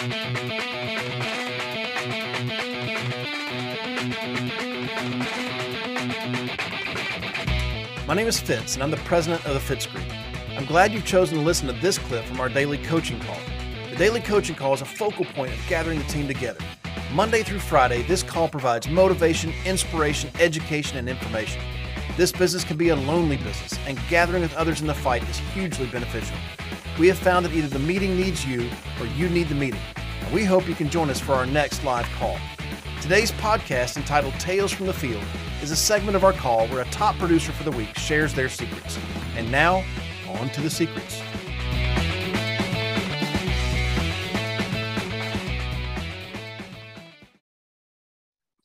My name is Fitz, and I'm the president of the Fitz Group. I'm glad you've chosen to listen to this clip from our daily coaching call. The daily coaching call is a focal point of gathering the team together. Monday through Friday, this call provides motivation, inspiration, education, and information. This business can be a lonely business, and gathering with others in the fight is hugely beneficial. We have found that either the meeting needs you or you need the meeting. And we hope you can join us for our next live call. Today's podcast, entitled Tales from the Field, is a segment of our call where a top producer for the week shares their secrets. And now, on to the secrets.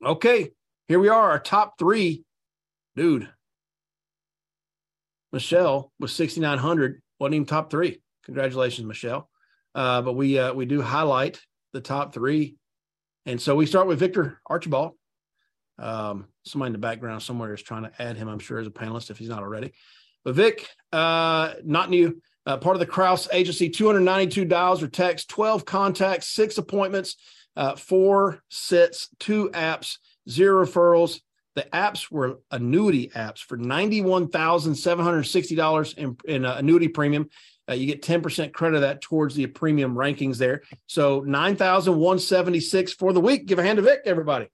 Okay, here we are, our top three. Dude, Michelle was 6,900, wasn't even top three. Congratulations, Michelle. Uh, but we uh, we do highlight the top three. And so we start with Victor Archibald. Um, somebody in the background somewhere is trying to add him, I'm sure, as a panelist if he's not already. But Vic, uh, not new, uh, part of the Kraus agency, 292 dials or texts, 12 contacts, six appointments, uh, four sits, two apps, zero referrals. The apps were annuity apps for $91,760 in, in uh, annuity premium. Uh, you get 10% credit of that towards the premium rankings there. So 9,176 for the week. Give a hand to Vic, everybody.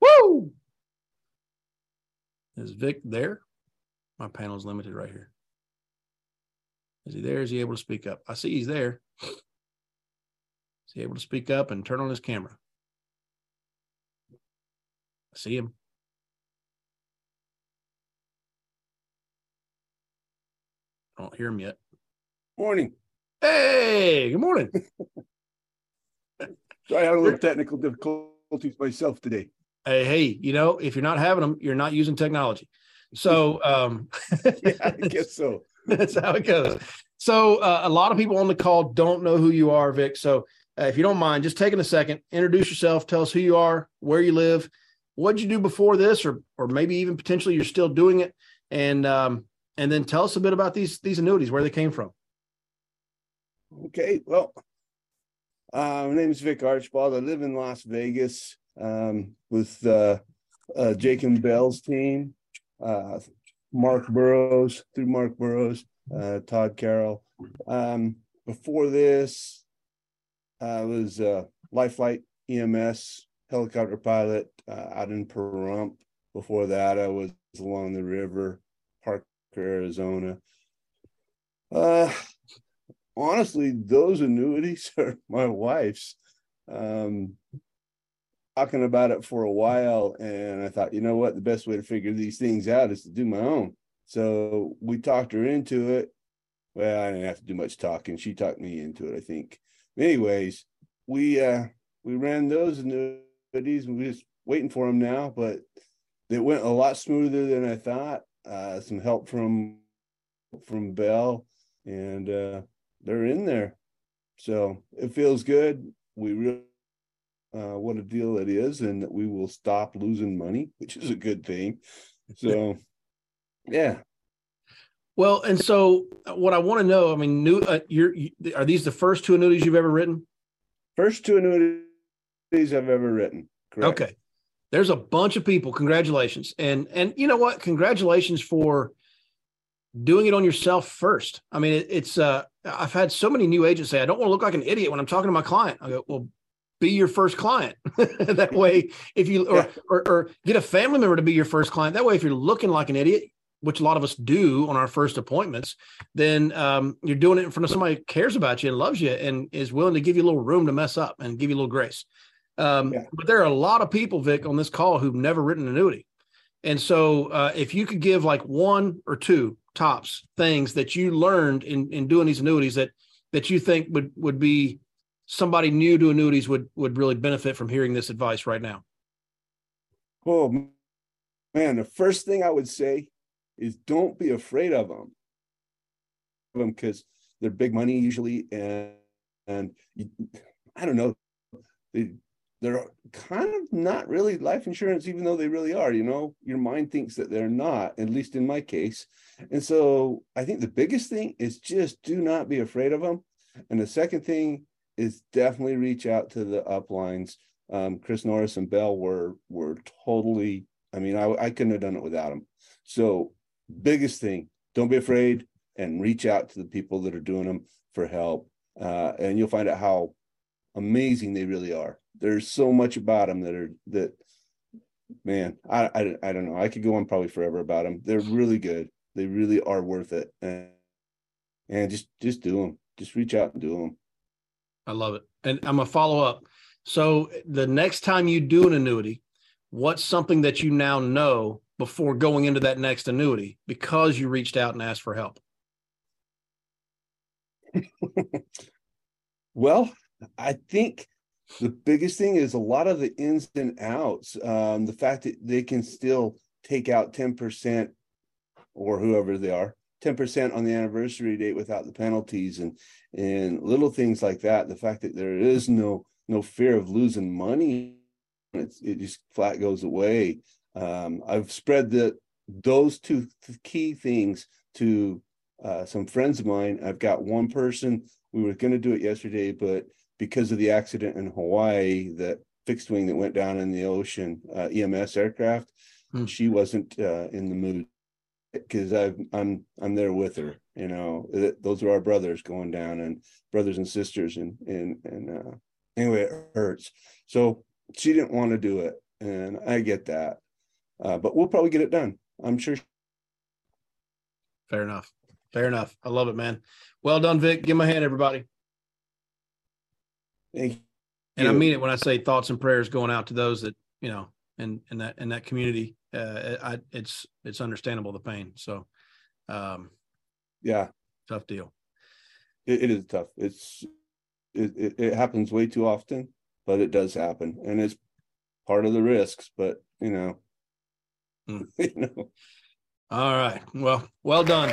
Woo! Is Vic there? My panel is limited right here. Is he there? Is he able to speak up? I see he's there. Is he able to speak up and turn on his camera? I see him. I don't hear him yet. Morning. Hey, good morning. Sorry, I had a little technical difficulties myself today. Hey, hey, you know, if you're not having them, you're not using technology. So, um, yeah, I guess so. that's how it goes. So, uh, a lot of people on the call don't know who you are, Vic. So, uh, if you don't mind, just taking a second, introduce yourself, tell us who you are, where you live, what'd you do before this, or or maybe even potentially you're still doing it, and um, and then tell us a bit about these these annuities, where they came from. Okay, well, uh, my name is Vic Archibald. I live in Las Vegas um, with uh, uh, Jake and Bell's team, uh, Mark Burrows through Mark Burrows, uh, Todd Carroll. Um, before this, I was a life flight EMS helicopter pilot uh, out in Pahrump. Before that, I was along the river, Parker, Arizona. Uh, honestly, those annuities are my wife's. Um, talking about it for a while, and I thought, you know what, the best way to figure these things out is to do my own. So we talked her into it. Well, I didn't have to do much talking. She talked me into it, I think. Anyways, we uh we ran those annuities and we're just waiting for them now, but it went a lot smoother than I thought. Uh some help from from Bell and uh they're in there. So it feels good. We really uh, what a deal it is, and that we will stop losing money, which is a good thing. So, yeah. Well, and so uh, what I want to know, I mean, new, uh, you're, you, are these the first two annuities you've ever written? First two annuities I've ever written. Correct. Okay. There's a bunch of people. Congratulations. And and you know what? Congratulations for doing it on yourself first. I mean, it, it's uh I've had so many new agents say, I don't want to look like an idiot when I'm talking to my client. I go, well, be your first client. that way, if you or, or, or get a family member to be your first client, that way, if you're looking like an idiot, which a lot of us do on our first appointments, then um, you're doing it in front of somebody who cares about you and loves you and is willing to give you a little room to mess up and give you a little grace. Um, yeah. But there are a lot of people, Vic, on this call who've never written an annuity. And so, uh, if you could give like one or two tops things that you learned in in doing these annuities that that you think would would be somebody new to annuities would would really benefit from hearing this advice right now? Oh man, the first thing I would say is don't be afraid of them, them because they're big money usually, and and you, I don't know, they they're kind of not really life insurance, even though they really are. You know, your mind thinks that they're not, at least in my case. And so I think the biggest thing is just do not be afraid of them. And the second thing is definitely reach out to the uplines. Um, Chris Norris and Bell were were totally. I mean, I I couldn't have done it without them. So biggest thing, don't be afraid and reach out to the people that are doing them for help, uh, and you'll find out how amazing they really are. There's so much about them that are that. Man, I, I I don't know. I could go on probably forever about them. They're really good. They really are worth it. And and just just do them. Just reach out and do them. I love it. And I'm gonna follow up. So the next time you do an annuity, what's something that you now know before going into that next annuity because you reached out and asked for help? well, I think the biggest thing is a lot of the ins and outs. Um, the fact that they can still take out 10% or whoever they are 10% on the anniversary date without the penalties and and little things like that the fact that there is no no fear of losing money it's, it just flat goes away um, i've spread the those two key things to uh, some friends of mine i've got one person we were going to do it yesterday but because of the accident in hawaii that fixed wing that went down in the ocean uh, ems aircraft hmm. she wasn't uh, in the mood because I'm I'm there with her. You know, those are our brothers going down and brothers and sisters, and and and uh, anyway, it hurts. So she didn't want to do it, and I get that, uh, but we'll probably get it done. I'm sure. Fair enough. Fair enough. I love it, man. Well done, Vic. Give my hand, everybody. Thank you. And I mean it when I say thoughts and prayers going out to those that you know in in that in that community uh, I, it's it's understandable the pain. So, um, yeah, tough deal. it, it is tough. It's it, it, it happens way too often, but it does happen, and it's part of the risks. But you know, mm. you know. All right. Well, well done.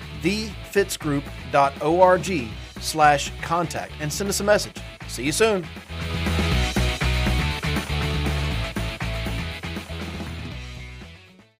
thefitzgroup.org slash contact and send us a message. See you soon.